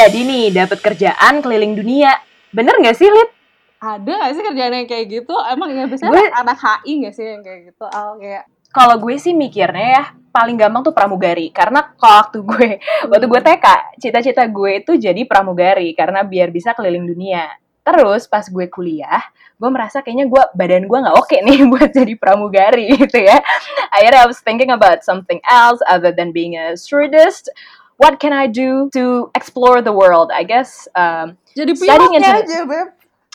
jadi nih dapat kerjaan keliling dunia. Bener nggak sih, Lid? Ada gak sih kerjaan yang kayak gitu? Emang ya biasanya Gue- anak HI gak sih yang kayak gitu? Oh, kayak Kalau gue sih mikirnya ya paling gampang tuh pramugari karena kalau waktu gue waktu gue TK cita-cita gue itu jadi pramugari karena biar bisa keliling dunia. Terus pas gue kuliah, gue merasa kayaknya gue badan gue nggak oke nih buat jadi pramugari gitu ya. Akhirnya I was thinking about something else other than being a stewardess. What can I do to explore the world? I guess um, jadi Studying pilotnya into- aja, Beb.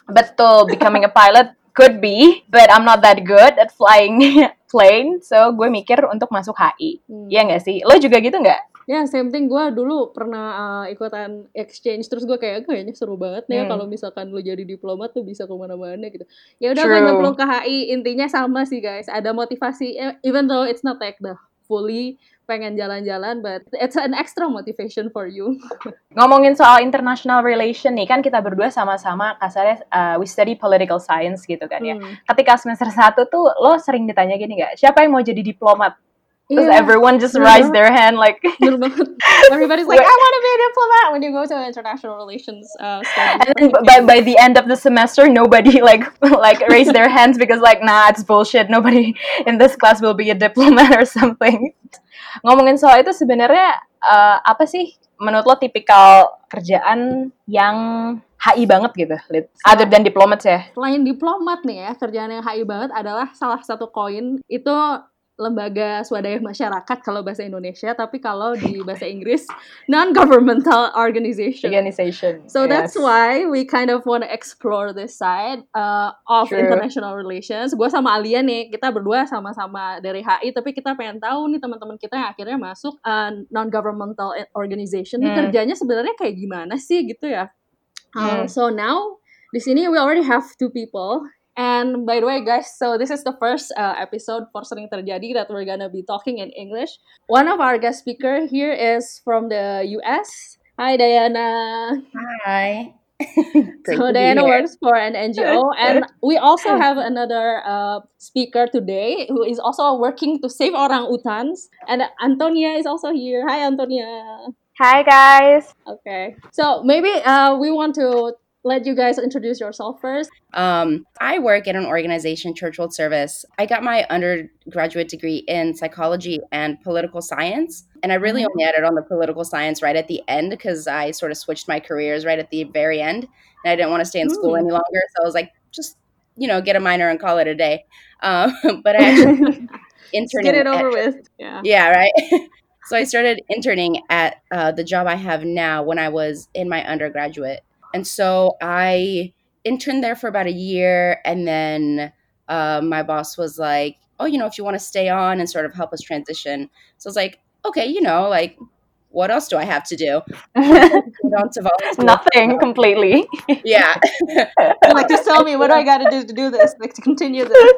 Betul, becoming a pilot could be, but I'm not that good at flying plane, so gue mikir untuk masuk HI. Hmm. Iya nggak sih? Lo juga gitu nggak? Ya, same thing. Gue dulu pernah uh, ikutan exchange, terus gue kayak kayaknya seru banget nih ya Hmm. kalau misalkan lo jadi diplomat tuh bisa ke mana-mana gitu. Ya udah gue nyemplung ke HI. Intinya sama sih guys. Ada motivasi, eh, even though it's not like the fully pengen jalan-jalan, but it's an extra motivation for you. Ngomongin soal international relation nih, kan kita berdua sama-sama kasarnya uh, we study political science gitu kan ya. Hmm. Ketika semester 1 tuh lo sering ditanya gini nggak? Siapa yang mau jadi diplomat? Terus Iya, everyone just raise their hand like. Everybody's like. I want to be a diplomat when you go to international relations uh. And then by, by the end of the semester, nobody like like raise their hands because like nah it's bullshit. Nobody in this class will be a diplomat or something. Ngomongin soal itu sebenarnya eh, apa sih menurut lo tipikal kerjaan yang HI banget gitu, Lid? Other than diplomats ya? Selain diplomat nih ya, kerjaan yang HI banget adalah salah satu koin itu lembaga swadaya masyarakat kalau bahasa Indonesia, tapi kalau di bahasa Inggris non-governmental organization. Organization. So that's Yes. why we kind of want to explore this side uh, of True. international relations. Gue sama Alia nih, kita berdua sama-sama dari HI, tapi kita pengen tahu nih teman-teman kita yang akhirnya masuk uh, non-governmental organization. Ini Hmm. kerjanya sebenarnya kayak gimana sih gitu ya? Hmm. Uh, So now di sini we already have two people. And by the way, guys, so this is the first uh, episode for sering terjadi that we're gonna be talking in English. One of our guest speaker here is from the US. Hi, Diana. Hi. So Diana works for an NGO, and we also have another uh, speaker today who is also working to save orang utans. And Antonia is also here. Hi, Antonia. Hi guys. Okay, so maybe uh, we want to let you guys introduce yourself first. Um, I work at an organization, Church World Service. I got my undergraduate degree in psychology and political science. And I really only added on the political science right at the end because I sort of switched my careers right at the very end. And I didn't want to stay in school Hmm. any longer. So I was like, just, you know, get a minor and call it a day. Um, but I actually interning Get it over Church with. Yeah. Yeah, right. so I started interning at uh, the job I have now when I was in my undergraduate. And so I interned there for about a year. And then uh, my boss was like, oh, you know, if you want to stay on and sort of help us transition. So I was like, okay, you know, like, what else do I have to do? Get on to volunteer. Nothing completely. Yeah. like, just tell me what do I got to do to do this, like to continue this.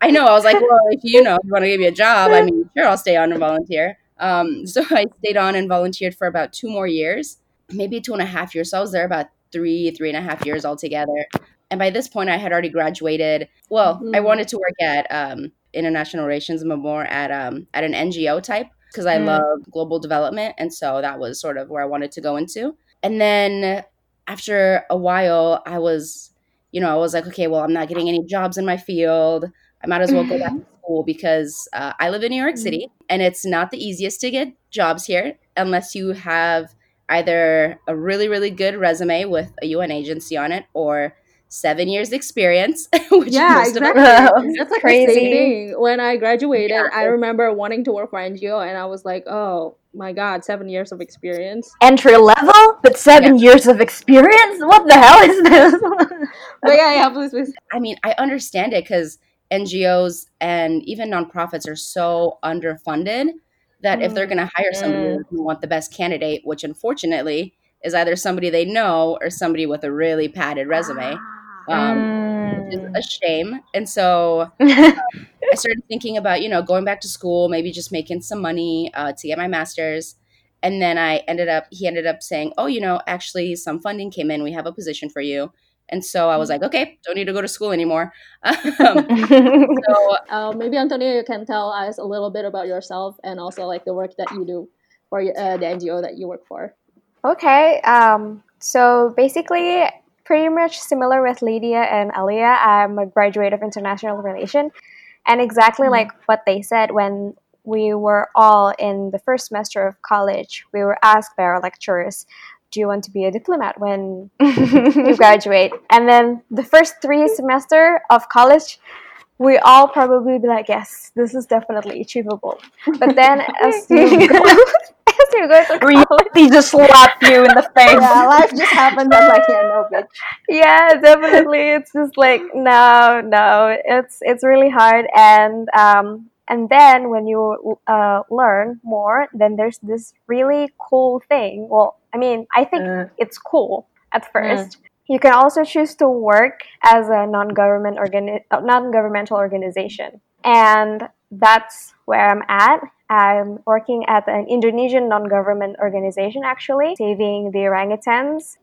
I know. I was like, well, if you know, if you want to give me a job, I mean, sure, I'll stay on and volunteer. Um, so I stayed on and volunteered for about two more years, maybe two and a half years. So I was there about three, three and a half years altogether. And by this point, I had already graduated. Well, I Mm. wanted to work at um, international relations, but more at um, at an NGO type because I Mm. love global development, and so that was sort of where I wanted to go into. And then after a while, I was, you know, I was like, okay, well, I'm not getting any jobs in my field. I might as well go back to school because uh, I live in New York Mhm. City and it's not the easiest to get jobs here unless you have either a really, really good resume with a UN agency on it or seven years experience, which yeah, most exactly. Wow, That's like crazy. the same thing. When I graduated, Yeah. I remember wanting to work for NGO, and I was like, oh my god, seven years of experience. Entry level, but seven years of experience? What the hell is this? But yeah, yeah, please, please. I mean, I understand it because NGOs and even nonprofits are so underfunded that if they're going to hire somebody, Mm. they want the best candidate, which unfortunately is either somebody they know or somebody with a really padded resume. Um, which is Mm. a shame. And so I started thinking about, you know, going back to school, maybe just making some money uh, to get my master's. And then I ended up, he ended up saying, oh, you know, actually some funding came in. We have a position for you. And so I was like, okay, don't need to go to school anymore. um, so Uh, maybe Antonia, you can tell us a little bit about yourself and also like the work that you do for uh, the NGO that you work for. Okay. Um, so basically, pretty much similar with Lydia and Alia. I'm a graduate of international relation, and exactly Mhm. like what they said when we were all in the first semester of college, we were asked by our lecturers, "Do you want to be a diplomat when you graduate?" And then the first three semester of college. We all probably be like, yes, this is definitely achievable. But then as you go, as you go to college, Reality just slap you in the face. yeah, life just happened. I'm like, yeah, no, bitch. yeah definitely it's just like no no it's it's really hard and um and then when you uh, learn more then there's this really cool thing well i mean i think Uh, it's cool at first. You can also choose to work as a non-government organi- uh, non-governmental organization. And that's where i'm at. I'm working at an indonesian non-government organization actually saving the orangutans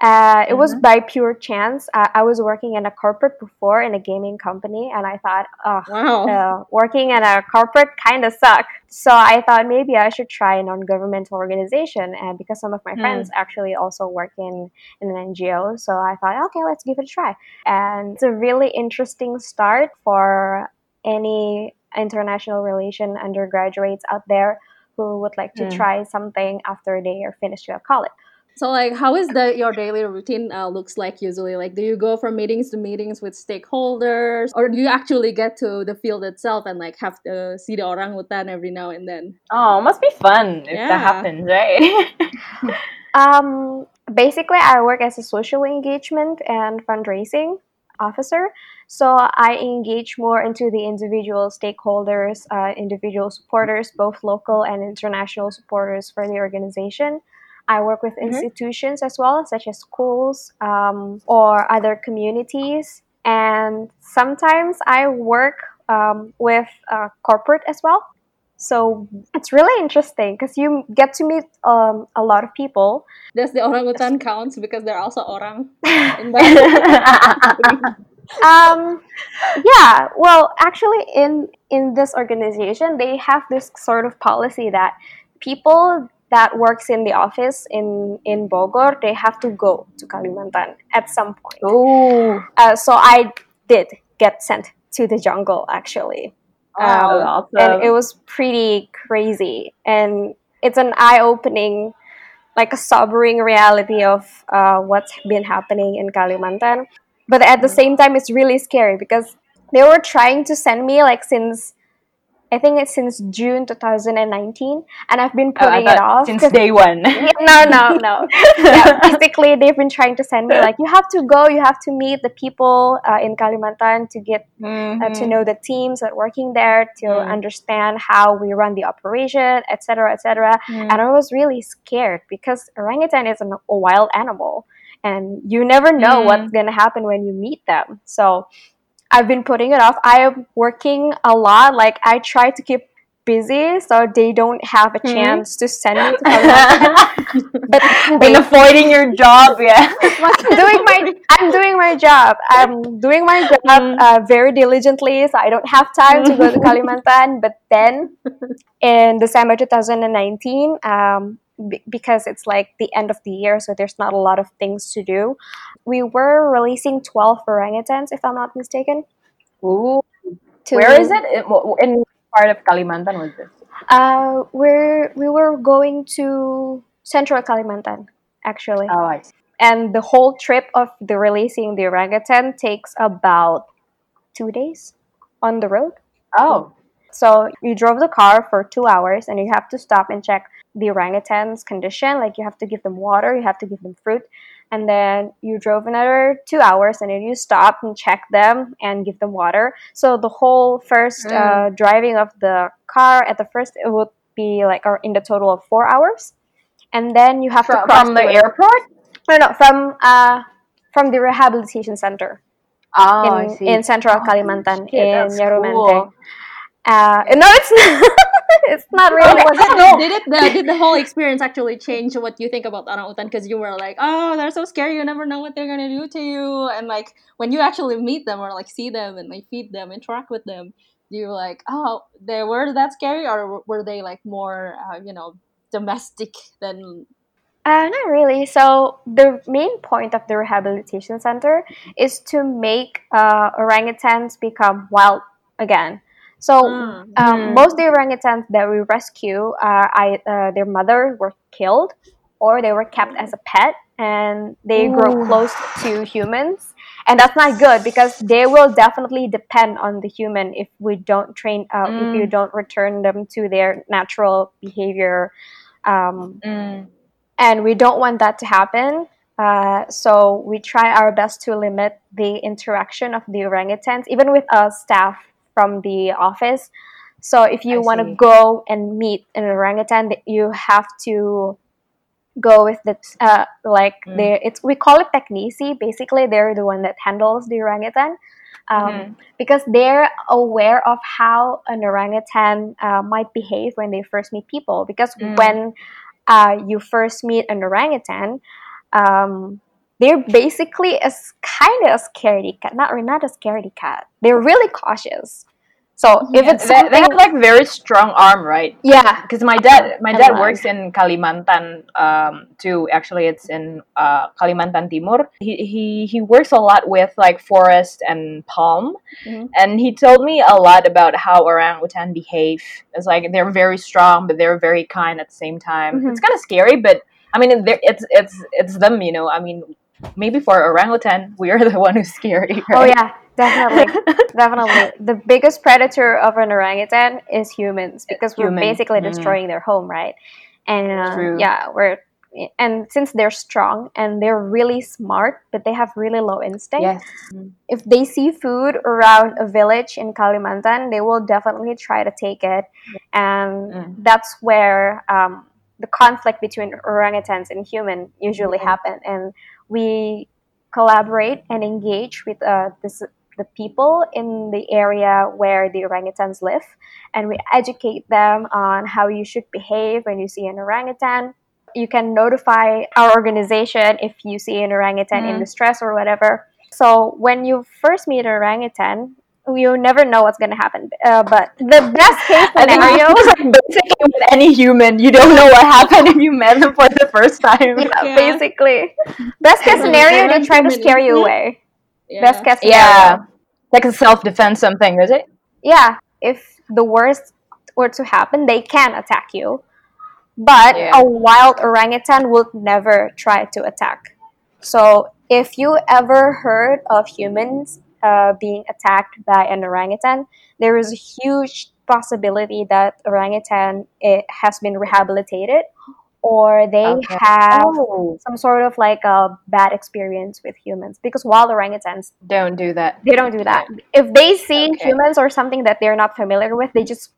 uh, it was by pure chance. I, I was working in a corporate before in a gaming company, and I thought, oh, Wow. uh, working in a corporate kind of suck. So I thought maybe I should try a non-governmental organization, and because some of my Hmm. friends actually also work in, in an NGO, so I thought, okay, let's give it a try. And it's a really interesting start for any international relation undergraduates out there who would like to Hmm. try something after they are finished with college. So like, how is the your daily routine uh, looks like usually? Like, do you go from meetings to meetings with stakeholders, or do you actually get to the field itself and like have to see the orangutan every now and then? oh, must be fun if Yeah. that happens, right? Um, basically, I work as a social engagement and fundraising officer. So I engage more into the individual stakeholders, uh, individual supporters, both local and international supporters for the organization. I work with Mhm. institutions as well, such as schools um, or other communities. And sometimes I work um, with uh, corporate as well. So it's really interesting because you get to meet um, a lot of people. Does the orangutan counts because they're also orang um, yeah, well, actually, in in this organization, they have this sort of policy that people that works in the office in in Bogor, they have to go to Kalimantan at some point. Ooh. Uh, so I did get sent to the jungle actually. Oh, Um, awesome. and it was pretty crazy and it's an eye-opening like a sobering reality of uh, what's been happening in kalimantan but at the same time it's really scary because they were trying to send me like since i think it's since june 2019 and i've been Oh, putting it off since day one. yeah, no, no, no. yeah, basically, they've been trying to send me like, you have to go, you have to meet the people uh, in Kalimantan to get uh, to Mhm. know the teams that are working there, to Mm. understand how we run the operation, etc., etc. Mm. And I was really scared because orangutan is an, a wild animal, and you never know Mm. what's gonna happen when you meet them. So I've been putting it off. I am working a lot. Like I try to keep busy so they don't have a Mhm. chance to send me to Kalimantan. but they avoiding your job, yeah. I'm doing my I'm doing my job. I'm doing my job Mm. uh, very diligently, so I don't have time to go to Kalimantan. But then in December 2019, um, b- because it's like the end of the year, so there's not a lot of things to do. We were releasing 12 orangutans, if I'm not mistaken. Ooh. Where is it? In, in part of Kalimantan was this? Uh, we're we were going to Central Kalimantan, actually. Oh, I see. and the whole trip of the releasing the orangutan takes about two days on the road. Oh. So you drove the car for two hours and you have to stop and check the orangutan's condition. Like you have to give them water, you have to give them fruit. And then you drove another two hours and then you stop and check them and give them water. So the whole first Mm. uh, driving of the car at the first, it would be like in the total of four hours. And then you have to From, cross from the way- airport? no, no, from uh, from the rehabilitation center Oh, in, in Central Oh, Kalimantan shit, in that's Nyaru Menteng. cool. Uh, no, it's not. it's not really. was it, did it the, did the whole experience actually change what you think about orangutan because you were like oh they're so scary you never know what they're gonna do to you and like when you actually meet them or like see them and like feed them interact with them you like oh they were that scary or were they like more uh, you know domestic than Uh, not really. So the main point of the rehabilitation center is to make uh, orangutans become wild again. So Mm. um, Mm. most of the orangutans that we rescue, uh, I, uh, their mother were killed, or they were kept as a pet, and they grow close to humans, and that's not good because they will definitely depend on the human if we don't train, uh, if you Mm. don't return them to their natural behavior. Um, Mm. and we don't want that to happen. Uh, so we try our best to limit the interaction of the orangutans, even with uh, staff from the office. So if you want to go and meet an orangutan, you have to go with the uh, like Mm. they it's we call it technisi. Basically, they're the one that handles the orangutan. Um, Mhm. because they're aware of how an orangutan uh, might behave when they first meet people. Because Mm. when uh, you first meet an orangutan, um, they're basically as kind of a scaredy cat. Not not a scaredy cat. They're really cautious. So if Yeah, it's they, they have like very strong arm, right? yeah, Because my dad, my dad works in Kalimantan um, too. Actually, it's in uh, Kalimantan Timur. He, he he works a lot with like forest and palm, Mhm. and he told me a lot about how orangutan behave. It's like they're very strong, but they're very kind at the same time. Mhm. It's kind of scary, but I mean, it's it's it's them. You know, I mean, maybe for orangutan, we are the one who's scary. oh yeah, definitely, definitely. The biggest predator of an orangutan is humans because we're basically Mm. destroying their home, right? And uh, yeah, we're and since they're strong and they're really smart, but they have really low instinct. Yes. if they see food around a village in Kalimantan, they will definitely try to take it, and Mm. that's where um, the conflict between orangutans and human usually Mhm. happen. And we collaborate and engage with uh, this, the people in the area where the orangutans live, and we educate them on how you should behave when you see an orangutan. You can notify our organization if you see an orangutan in Mm. distress or whatever. So when you first meet an orangutan, you never know what's going to happen. Uh, but the best case I think scenario, it's like basically with any human, you don't know what happened if you met them for the first time. yeah, Yeah. basically, best case scenario, they try to scare you away. Yeah. Best case scenario. Yeah, like a self defense something, is it? yeah, if the worst were to happen, they can attack you. But Yeah. a wild orangutan will never try to attack. So if you ever heard of humans uh, being attacked by an orangutan, there is a huge possibility that orangutan it has been rehabilitated or they Okay. have Oh, some sort of like a bad experience with humans because wild orangutans don't do that. they don't do that. If they see Okay. humans or something that they're not familiar with, they just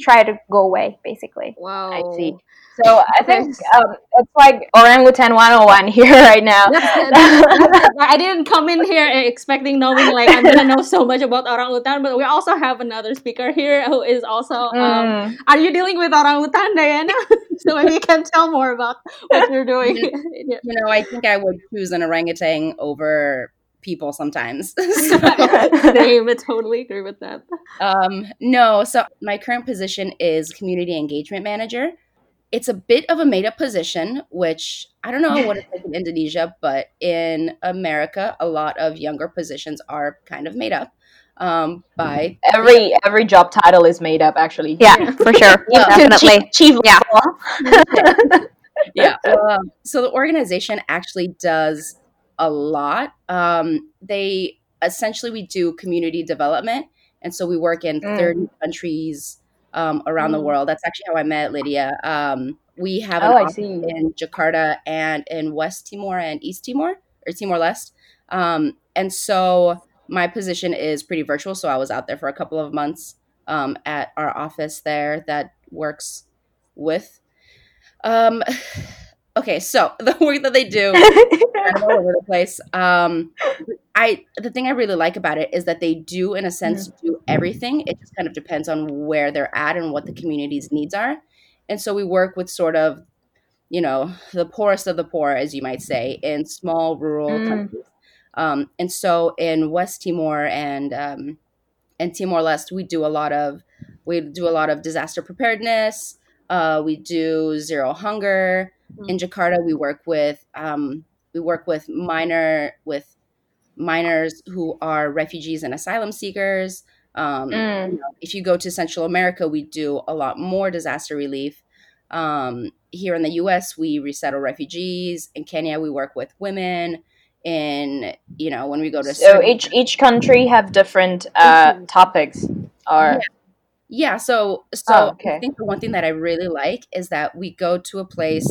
try to go away, basically. Wow. I see. So I think um, it's like orangutan 101 here right now. I didn't come in here expecting knowing like I'm gonna know so much about orangutan, but we also have another speaker here who is also. Um, Mm. are you dealing with orangutan, Diana? so maybe you can tell more about what you're doing. You know, I think I would choose an orangutan over people sometimes. So, Same, I totally agree with that. um, no, so my current position is community engagement manager. It's a bit of a made up position, which I don't know what it's like in Indonesia, but in America, a lot of younger positions are kind of made up um, by Every every job title is made up, actually. Yeah, for sure. Yeah. Definitely. Chief, chief Yeah. level. yeah. Um, so the organization actually does a lot. Um, they essentially we do community development, and so we work in Mm. thirty countries um, around the Mm. world. That's actually how I met Lydia. Um, we have an Oh, office in Jakarta and in West Timor and East Timor or Timor Leste. Um, and so my position is pretty virtual. So I was out there for a couple of months um, at our office there that works with. Okay, so the work that they do all over the place. Um, I the thing I really like about it is that they do, in a sense, do everything. It just kind of depends on where they're at and what the community's needs are. And so we work with sort of, you know, the poorest of the poor, as you might say, in small rural Mm. countries. Um, and so in West Timor and um, and Timor Leste, we do a lot of we do a lot of disaster preparedness. Uh, we do zero hunger. In Jakarta, we work with um, we work with minor with minors who are refugees and asylum seekers. Um, Mm. you know, if you go to Central America, we do a lot more disaster relief. Um, here in the U.S., we resettle refugees. In Kenya, we work with women. In you know, when we go to So each each country have different uh, Mhm. topics, or Yeah, so so Oh, okay. I think the one thing that I really like is that we go to a place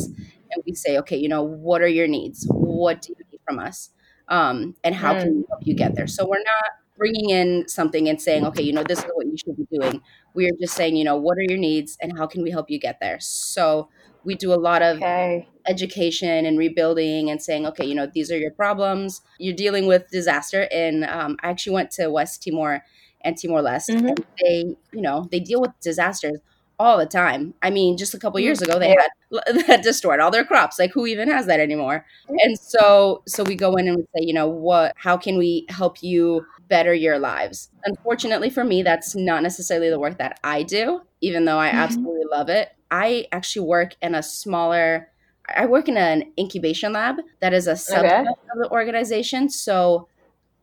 and we say, okay, you know, what are your needs? What do you need from us? Um, and how can we help you get there? So we're not bringing in something and saying, okay, you know, this is what you should be doing. We are just saying, you know, what are your needs and how can we help you get there? So we do a lot of okay, education and rebuilding and saying, okay, you know, these are your problems. You're dealing with disaster. And um, I actually went to West Timor and Timor Leste, Mhm. and they, you know, they deal with disasters all the time. I mean, just a couple years ago, they had they destroyed all their crops. Like, who even has that anymore? And so, so we go in and we say, you know, what? How can we help you better your lives? Unfortunately for me, that's not necessarily the work that I do, even though I Mhm. absolutely love it. I actually work in a smaller I work in an incubation lab that is a subset of the organization. So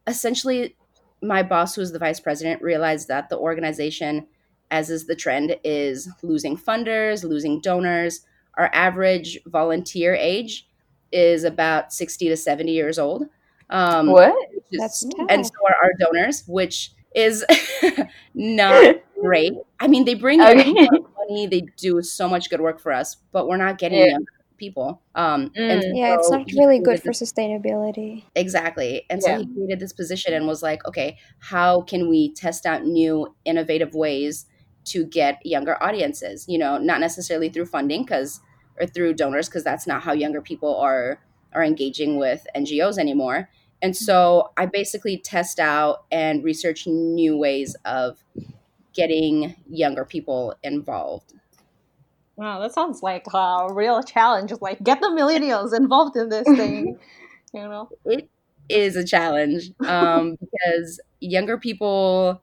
essentially, my boss, who is the vice president, realized that the organization, as is the trend, is losing funders, losing donors. Our average volunteer age is about 60 to 70 years old. Um, what? That's and so are our donors, which is not great. I mean, they bring Okay. money, they do so much good work for us, but we're not getting Yeah. young people. Um, and Mm. Yeah, it's not really created good for this- sustainability. Exactly. And so he created this position and was like, okay, how can we test out new, innovative ways to get younger audiences? You know, not necessarily through funding because or through donors because that's not how younger people are are engaging with NGOs anymore. And so I basically test out and research new ways of getting younger people involved. Wow, that sounds like a real challenge. Like get the millennials involved in this thing. You know. it is a challenge um, because younger people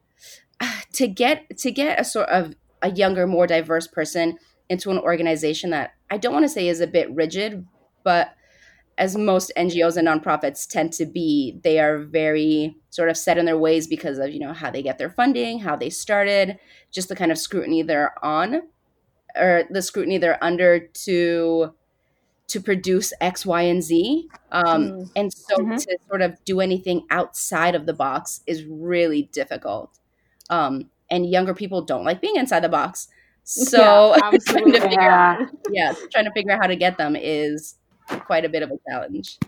to get to get a sort of a younger more diverse person into an organization that i don't want to say is a bit rigid but as most ngos and nonprofits tend to be they are very sort of set in their ways because of you know how they get their funding how they started just the kind of scrutiny they're on or the scrutiny they're under to to produce X, Y, and Z. Um, Mm. And so Mhm. to sort of do anything outside of the box is really difficult. Um, and younger people don't like being inside the box. So Yeah, trying to figure Yeah. out, yeah, trying to figure out how to get them is quite a bit of a challenge.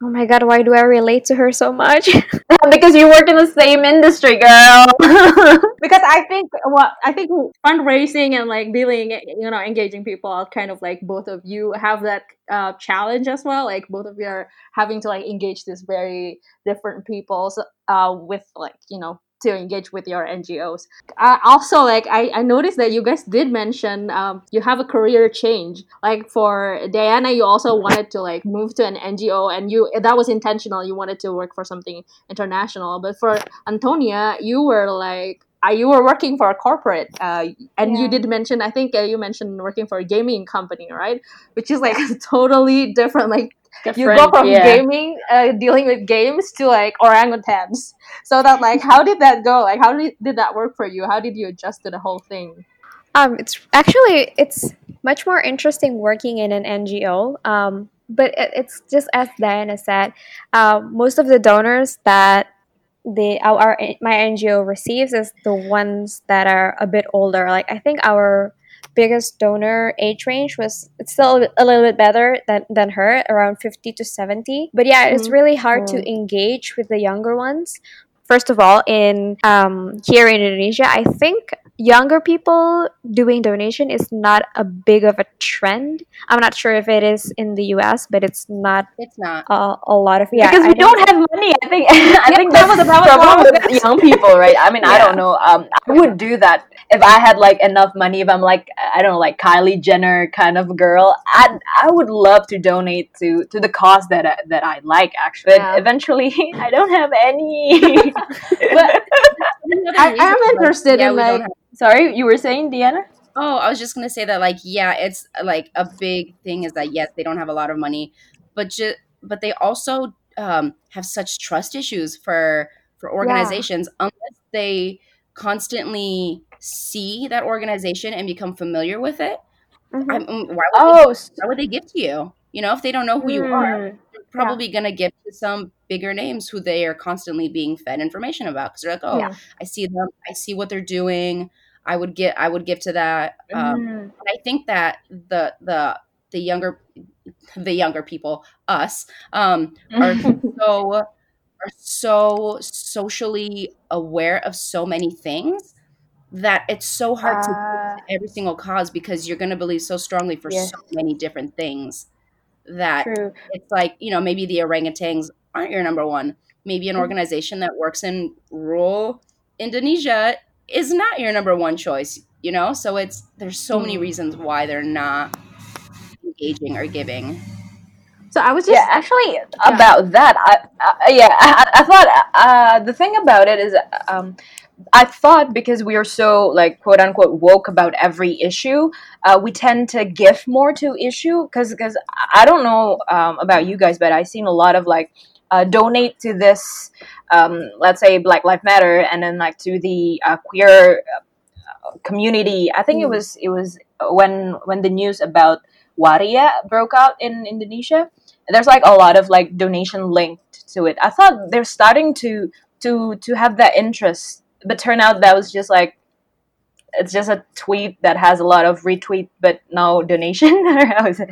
Oh my god, why do I relate to her so much? because you work in the same industry, girl. because I think what I think fundraising and like dealing, you know, engaging people are kind of like both of you have that uh, challenge as well. Like both of you are having to like engage these very different people uh, with like you know to engage with your NGOs. Uh, also, like I, I noticed that you guys did mention um, you have a career change. Like for Diana, you also wanted to like move to an NGO, and you that was intentional. You wanted to work for something international. But for Antonia, you were like uh, you were working for a corporate, uh, and you did mention I think uh, you mentioned working for a gaming company, right? Which is like totally different. Like you go from yeah. gaming, uh, dealing with games, to like orangutans. So that like, how did that go? Like, how did, did that work for you? How did you adjust to the whole thing? Um, it's actually it's much more interesting working in an NGO. Um, but it, it's just as Diana said, uh, most of the donors that the our, our my NGO receives is the ones that are a bit older. Like I think our biggest donor age range was it's still a little bit better than, than her around 50 to 70 but yeah it's Mhm. really hard to engage with the younger ones. First of all in um, here in indonesia i think younger people doing donation is not a big of a trend i'm not sure if it is in the us but it's not It's not. uh, a lot of yeah because we don't- don't have money. I think I think that was- the that problem wrong with with young people, right? I mean, I don't know. Um, I would do that if I had like enough money. If I'm like I don't know, like Kylie Jenner kind of girl, I I would love to donate to to the cause that I, that I like actually. Yeah. But eventually, I don't have any. But I, I am interested Yeah, in like, have- Sorry, you were saying, Diana? Oh, I was just gonna say that, like, yeah, it's like a big thing is that yes, they don't have a lot of money, but just but they also um, have such trust issues for for organizations yeah. unless they constantly see that organization and become familiar with it. Mm-hmm. I, why, would oh, they, why would they give to you? You know, if they don't know who mm. you are, mm. they're probably yeah. going to give to some bigger names who they are constantly being fed information about because they're like, oh, yeah. I see them, I see what they're doing. I would get, I would give to that. Um, mm. I think that the the the younger the younger people, us, um, are so are so socially aware of so many things that it's so hard uh, to every single cause because you're going to believe so strongly for yes. so many different things that True. it's like you know maybe the orangutans aren't your number one maybe an mm-hmm. organization that works in rural indonesia is not your number one choice you know so it's there's so many mm. reasons why they're not engaging or giving so I was just yeah, actually yeah. about that. I, yeah, I, I thought uh, the thing about it is, um, I thought because we are so like quote unquote woke about every issue, uh, we tend to give more to issue because because I don't know um, about you guys, but I've seen a lot of like uh, donate to this, um, let's say Black Lives Matter, and then like to the uh, queer uh, community. I think mm. it was it was when when the news about Waria broke out in Indonesia. There's like a lot of like donation linked to it. I thought they're starting to to to have that interest, but turn out that was just like it's just a tweet that has a lot of retweet but no donation. How is it?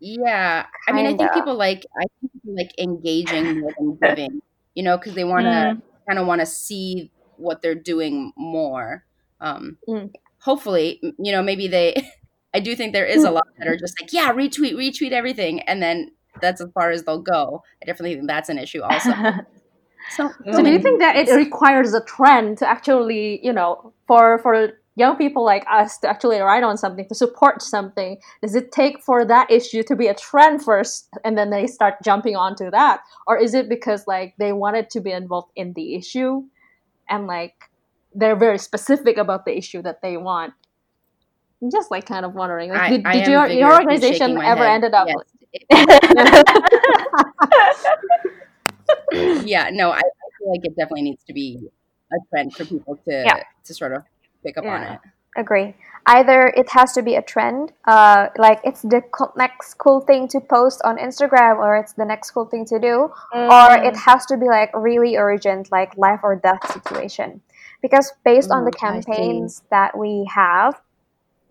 Yeah, I mean, I think people like I think people like engaging more than giving, you know, because they want to mm. kind of want to see what they're doing more. Um, mm. Hopefully, you know, maybe they I do think there is a lot that are just like, yeah, retweet, retweet everything, and then that's as far as they'll go. I definitely think that's an issue also. so, so do you think that it requires a trend to actually, you know, for for young people like us to actually write on something to support something? Does it take for that issue to be a trend first, and then they start jumping onto that, or is it because like they wanted to be involved in the issue, and like they're very specific about the issue that they want? I'm just like kind of wondering. Like, did, did your, your organization ever head. ended up? Yes. yeah, no, I, I, feel like it definitely needs to be a trend for people to yeah. to sort of pick up yeah. on it. Agree. Either it has to be a trend, uh, like it's the co- next cool thing to post on Instagram, or it's the next cool thing to do, mm. or it has to be like really urgent, like life or death situation. Because based mm, on the mm, campaigns that we have,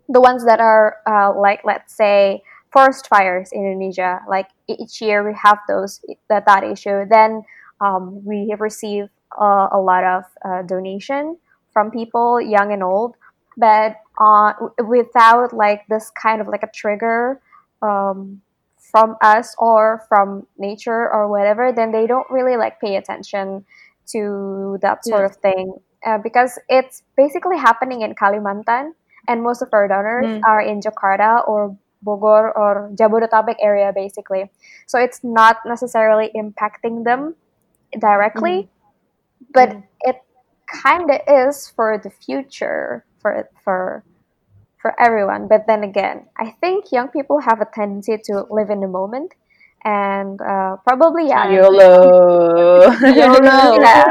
the ones that are uh, like let's say forest fires in Indonesia. Like each year we have those that that issue. Then um, we receive uh, a lot of uh, donation from people, young and old, but uh, without like this kind of like a trigger um, from us or from nature or whatever, then they don't really like pay attention to that sort yeah. of thing uh, because it's basically happening in Kalimantan and most of our donors mm. are in Jakarta or Bogor or Jabodetabek area basically. So it's not necessarily impacting them directly, mm. but mm. it kind of is for the future for for for everyone. But then again, I think young people have a tendency to live in the moment and uh, probably yeah. YOLO. YOLO. yeah.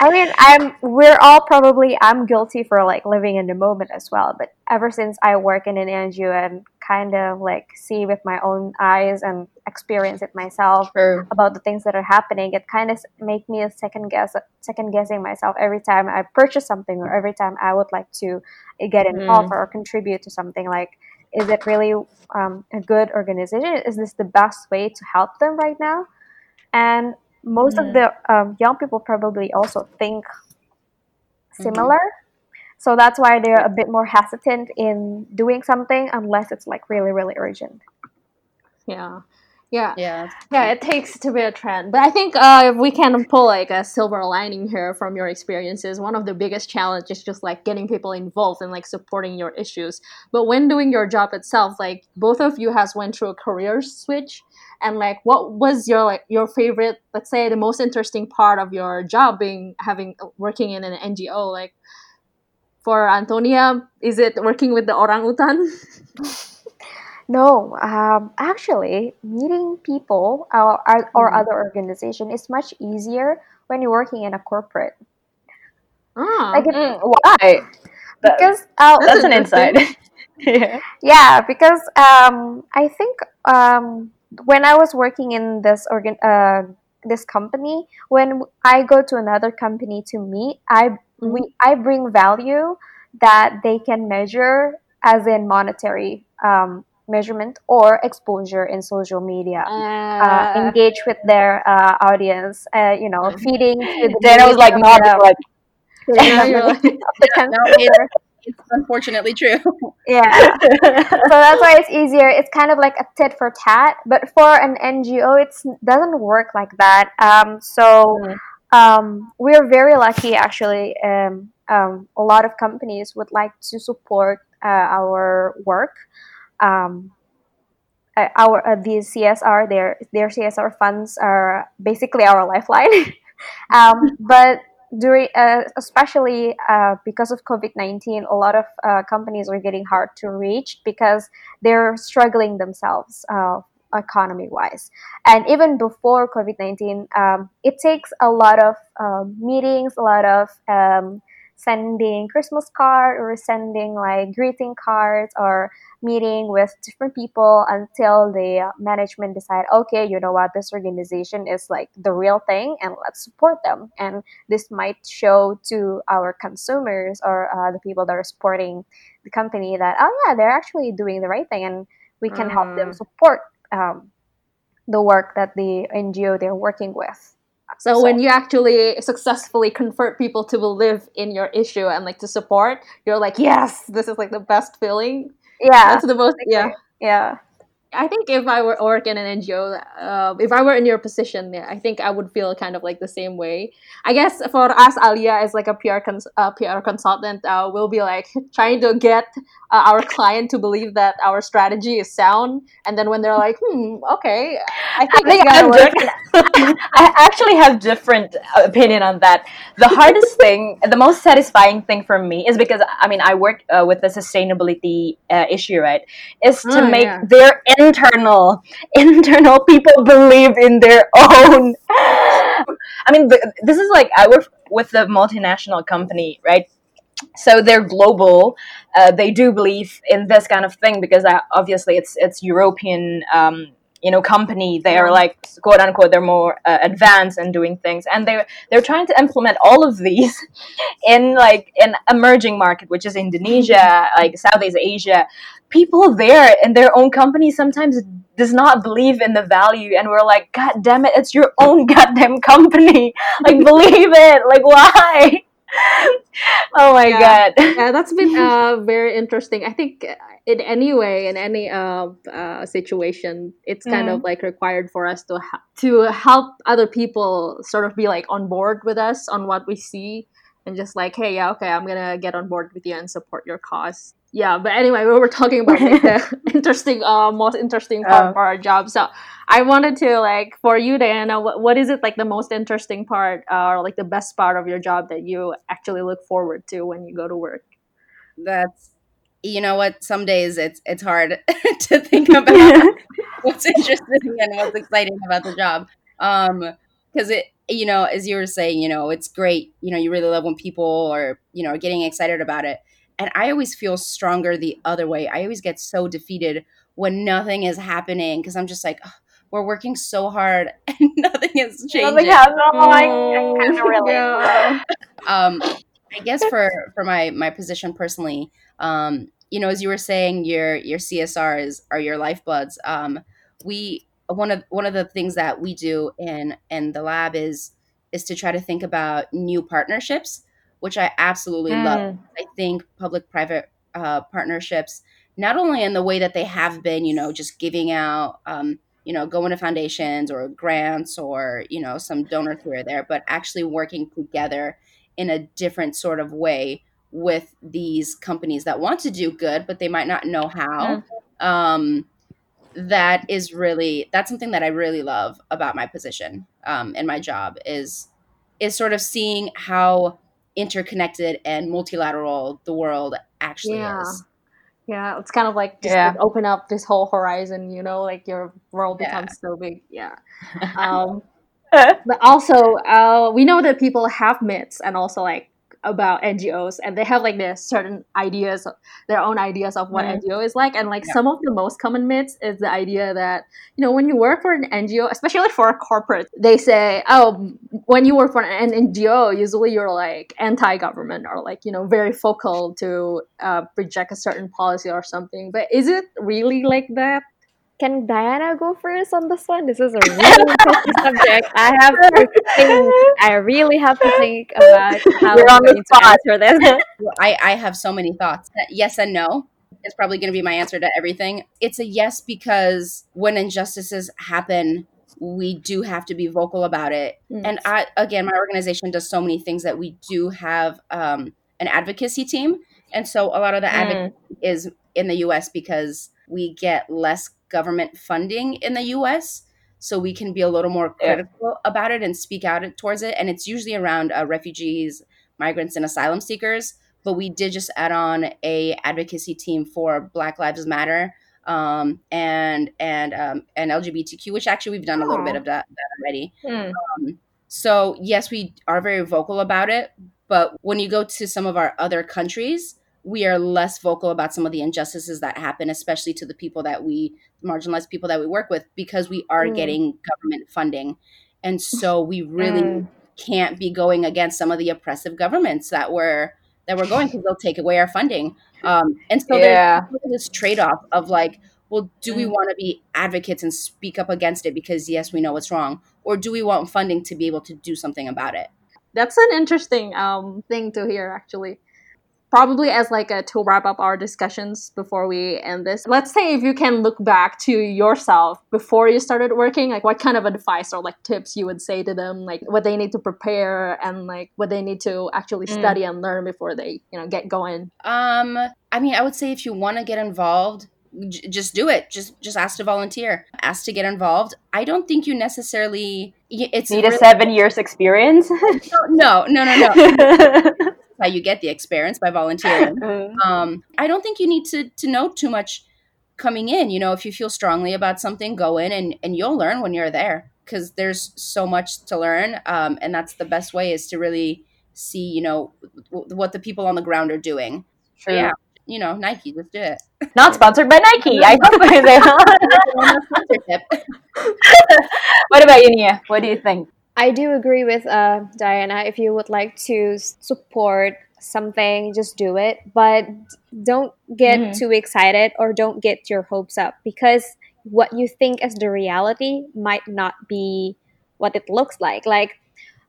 I mean, I'm we're all probably I'm guilty for like living in the moment as well. But ever since I work in an NGO and kind of like see with my own eyes and experience it myself True. about the things that are happening, it kind of make me a second guess second guessing myself every time I purchase something or every time I would like to get involved mm. or contribute to something. Like, is it really um, a good organization? Is this the best way to help them right now? And most mm. of the um, young people probably also think similar. Mm-hmm. So that's why they're a bit more hesitant in doing something unless it's like really, really urgent. Yeah. Yeah. Yeah. Yeah, it takes to be a trend. But I think uh, if we can pull like a silver lining here from your experiences, one of the biggest challenges is just like getting people involved and like supporting your issues. But when doing your job itself, like both of you has went through a career switch and like what was your like your favorite let's say the most interesting part of your job being having working in an ngo like for Antonia, is it working with the orangutan? No, um, actually, meeting people or, or, or Mhm. other organization is much easier when you're working in a corporate. Ah, Like it, Mm, why? That- because uh, that's an interesting. insight. yeah. yeah, because um, I think um, when I was working in this organ uh, this company, when I go to another company to meet, I we I bring value that they can measure as in monetary um, measurement or exposure in social media. uh, uh, engage with their uh, audience, uh, you know, feeding to the Dana was like of nodding, the, like Yeah, the, like- needs of the No, it's, it's unfortunately true. Yeah, so that's why it's easier. It's kind of like a tit for tat, but for an NGO, it doesn't work like that. Um, so Mm. um, we're very lucky, actually. Um, um, a lot of companies would like to support uh, our work. Um, our uh, the CSR their their CSR funds are basically our lifeline. um, but during uh, especially uh, because of COVID nineteen, a lot of uh, companies are getting hard to reach because they're struggling themselves. Uh, economy wise and even before covid-19 um, it takes a lot of um, meetings a lot of um, sending christmas cards or sending like greeting cards or meeting with different people until the management decide okay you know what? This organization is like the real thing and let's support them. And this might show to our consumers or uh, the people that are supporting the company that oh yeah they're actually doing the right thing and we can help them Mm. support um, the work that the ngo they're working with So when you actually successfully convert people to believe in your issue and like to support, you're like, yes, this is like the best feeling. yeah That's the most. Yeah, yeah I think if I were work in an NGO, uh, if I were in your position, yeah, I think I would feel kind of like the same way. I guess for us, Alia as like a PR cons- uh, PR consultant, uh, we'll be like trying to get uh, our client to believe that our strategy is sound, and then when they're like, hmm, okay, I think think I work. I actually have different opinion on that. The hardest thing, the most satisfying thing for me is because I mean I work uh, with the sustainability uh, issue, right? Is to Ah, make yeah. their internal internal people believe in their own. I mean, this is like I work with the multinational company, right? so they're global. Uh, they do believe in this kind of thing because uh, obviously it's it's European, um, you know, company. They are like quote unquote they're more uh, advanced in doing things, and they they're trying to implement all of these in like an emerging market, which is Indonesia, like Southeast Asia. People there in their own company sometimes does not believe in the value, and we're like, God damn it, it's your own goddamn company. Like believe it. Like why? oh my Yeah. god. yeah, that's been uh, very interesting. I think uh, in any way, in any uh, uh, situation, it's kind of like required for us to ha- to help other people sort of be like on board with us on what we see, and just like, hey, yeah, okay, I'm gonna get on board with you and support your cause. Yeah, but anyway, we were talking about like, the interesting, uh, most interesting part Oh. for our job. So I wanted to like for you, Diana, what, what is it like the most interesting part uh, or like the best part of your job that you actually look forward to when you go to work? That's you know what. Some days it's it's hard to think about what's interesting and what's exciting about the job. Um, because it you know as you were saying, you know it's great. You know you really love when people are you know getting excited about it. And I always feel stronger the other way. I always get so defeated when nothing is happening because I'm just like. "Ugh, we're working so hard and nothing is changing. Nothing happened. Oh, I, I kind of relate. Yeah. um, I guess for for my my position personally, um, you know, as you were saying, your your CSRs are your lifebloods. Um, we one of one of the things that we do in in the lab is is to try to think about new partnerships, which I absolutely love. I think public private uh, partnerships, not only in the way that they have been, you know, just giving out, um, you know, going to foundations or grants or, you know, some donor here or there, but actually working together in a different sort of way with these companies that want to do good, but they might not know how. Um, that is really that's something that I really love about my position um, and my job is is sort of seeing how interconnected and multilateral the world actually Yeah. is. Yeah, it's kind of like just Yeah. like open up this whole horizon, you know, like your world Yeah. becomes so big. Yeah. Um, but also, uh, we know that people have myths and also like about NGOs, and they have like their certain ideas, their own ideas of what Mm. NGO is like. And like Yeah. some of the most common myths is the idea that you know when you work for an NGO, especially for a corporate, they say, oh, when you work for an NGO, usually you're like anti-government or like you know very focal to uh, project a certain policy or something. But is it really like that? Can Diana go first on this one? This is a really touchy subject. I have to think. I really have to think about how You're I'm on the going to answer this. I, I have so many thoughts. Yes and no is probably going to be my answer to everything. It's a yes because when injustices happen, we do have to be vocal about it. Mm. And I, again, my organization does so many things that we do have um, an advocacy team. And so a lot of the Mm. advocacy is in the US because we get less government funding in the US. So we can be a little more Yeah. critical about it and speak out towards it. And it's usually around uh, refugees, migrants, and asylum seekers. But we did just add on a advocacy team for Black Lives Matter um, and and um, and LGBTQ, which actually we've done a little bit of that, that already. Mm. So yes, we are very vocal about it, but when you go to some of our other countries, we are less vocal about some of the injustices that happen, especially to the people that we marginalized people that we work with, because we are Mm. getting government funding, and so we really Mm. can't be going against some of the oppressive governments that we're that we're going because they'll take away our funding. Um, and so Yeah. there's this trade off of like, well, do we Mm. want to be advocates and speak up against it because yes, we know it's wrong, or do we want funding to be able to do something about it? That's an interesting um, thing to hear, actually. Probably as like a to wrap up our discussions before we end this. Let's say if you can look back to yourself before you started working, like what kind of advice or like tips you would say to them, like what they need to prepare and like what they need to actually Mm. study and learn before they you know get going. Um, I mean, I would say if you want to get involved, j- just do it. Just just ask to volunteer. Ask to get involved. I don't think you necessarily. It's Need a seven years experience? no, no, no, no. How you get the experience by volunteering. Mm. um, I don't think you need to to know too much coming in. You know, if you feel strongly about something, go in and and you'll learn when you're there because there's so much to learn. Um, and that's the best way is to really see, you know, w- what the people on the ground are doing. True. Yeah, you know, Nike, let's do it. Not sponsored by Nike. I hope they what about you, Nia? What do you think? I do agree with uh, Diana. If you would like to support something, just do it. But don't get Mhm. too excited or don't get your hopes up because what you think as the reality might not be what it looks like. Like,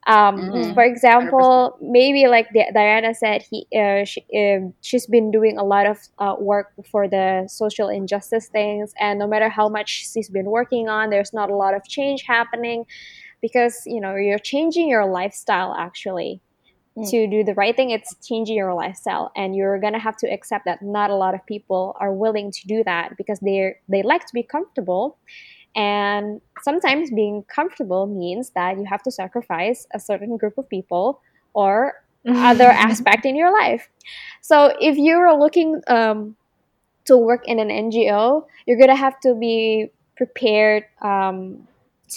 um, Mhm. for example, maybe like Diana said, he uh, she, um she's been doing a lot of uh, work for the social injustice things, and no matter how much she's been working on, there's not a lot of change happening because you know you're changing your lifestyle actually Mm. to do the right thing it's changing your lifestyle and you're gonna have to accept that not a lot of people are willing to do that because they they like to be comfortable and sometimes being comfortable means that you have to sacrifice a certain group of people or other aspect in your life so if you're looking um, to work in an ngo you're gonna have to be prepared um,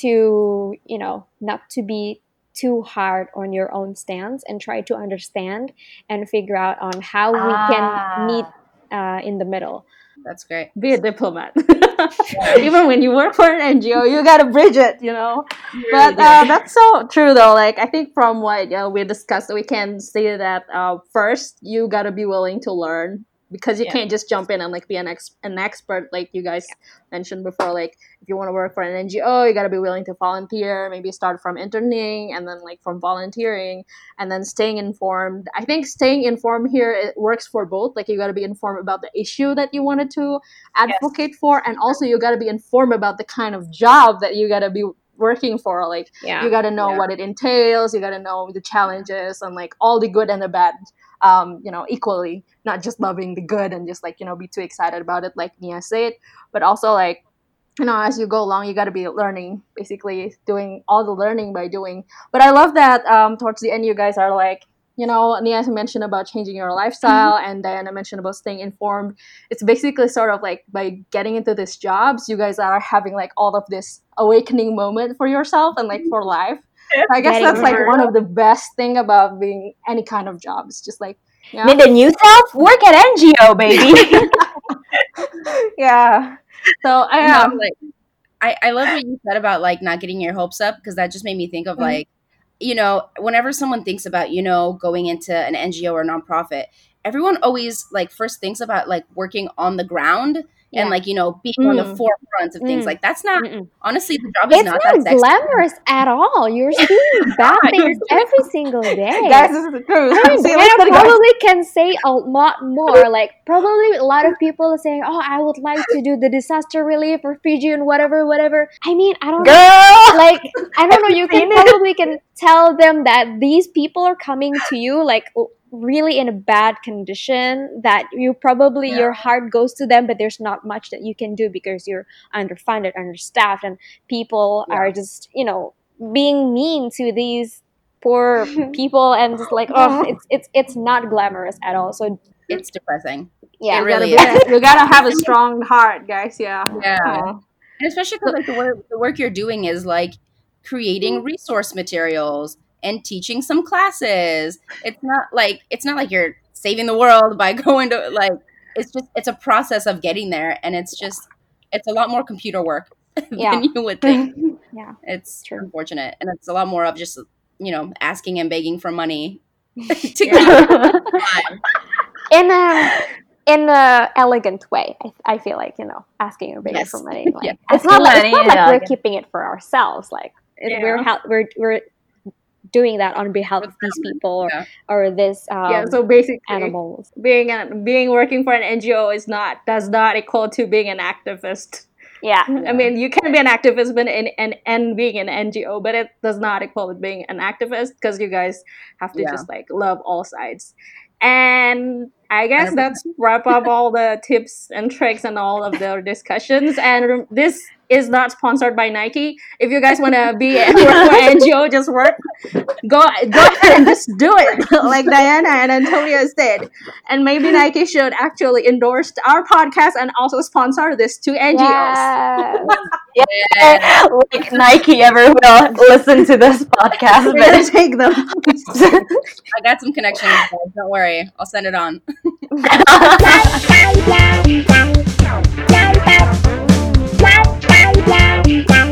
to you know not to be too hard on your own stance and try to understand and figure out on how we can meet uh, in the middle That's great. Be a diplomat. Even when you work for an NGO, you gotta bridge it, you know. But uh, that's so true, though. Like I think from what uh, we discussed, we can say that uh, first you gotta be willing to learn because you Yeah. can't just jump in and like be an ex- an expert, like you guys mentioned before. Like if you want to work for an NGO, you gotta be willing to volunteer. Maybe start from interning and then like from volunteering and then staying informed. I think staying informed here it works for both. Like you gotta be informed about the issue that you wanted to advocate for, and also you gotta be informed about the kind of job that you gotta be working for. Like yeah you got to know Yeah. what it entails you got to know the challenges and like all the good and the bad um, you know equally not just loving the good and just like you know be too excited about it like nia said but also like you know as you go along you got to be learning basically doing all the learning by doing but i love that um, towards the end you guys are like you know, Nia mentioned about changing your lifestyle, Mm-hmm. and Diana mentioned about staying informed. It's basically sort of like by getting into these jobs, you guys are having like all of this awakening moment for yourself and like for life. So I guess Getting that's like one of the best thing about being any kind of job. It's just like, yeah, Need a new self? Work at NGO, baby. yeah. So I No, am. like I, I love what you said about like not getting your hopes up because that just made me think of Mhm. like you know whenever someone thinks about you know going into an ngo or nonprofit everyone always like first thinks about like working on the ground Yeah. and like you know being on the Mm. forefront of things Mm. like that's not Mm-mm. honestly the job is It's not, not, that sexy glamorous at all. You're seeing bad things every single day. that's the truth. I mean, See, Diana listen, guys. probably can say a lot more. Like, probably a lot of people are saying, "Oh, I would like to do the disaster relief or Fiji and whatever, whatever." I mean, I don't know. Girl! Like, I don't know. You can probably can tell them that these people are coming to you like really in a bad condition. That you probably Yeah. your heart goes to them, but there's not much that you can do because you're underfunded, understaffed, and people Yeah. are just you know being mean to these poor people and just like oh it's it's it's not glamorous at all so it's depressing yeah It You really gotta, is you gotta have a strong heart, guys. Yeah. yeah Aw. and especially because like the work, the work you're doing is like creating mm-hmm. resource materials and teaching some classes it's not like it's not like you're saving the world by going to like it's just it's a process of getting there and it's just it's a lot more computer work Yeah. than you would think Yeah. it's True. unfortunate and it's a lot more of just you know asking and begging for money to Yeah. keep in a in a elegant way I, I feel like you know asking or begging Yes. for money like, Yeah. it's not like, Money it's not like we're keeping it for ourselves like Yeah. we're hel- we're we're doing that on behalf of these people or, Yeah. or this um, yeah. So basically, animals being a, being working for an NGO is not does not equal to being an activist. yeah I mean, you can be an activist but in, and and being an NGO, but it does not equal with being an activist because you guys have to Yeah. just like love all sides. And I guess that's wrap up all the tips and tricks and all of their discussions. And this is not sponsored by Nike. If you guys want to be work for NGO, just work. Go go ahead and just do it, like Diana and Antonia said. And maybe Nike should actually endorse our podcast and also sponsor this to NGOs. Yes. like Nike ever will listen to this podcast. We're But take them. i got some connections guys. don't worry i'll send it on Bye down, down.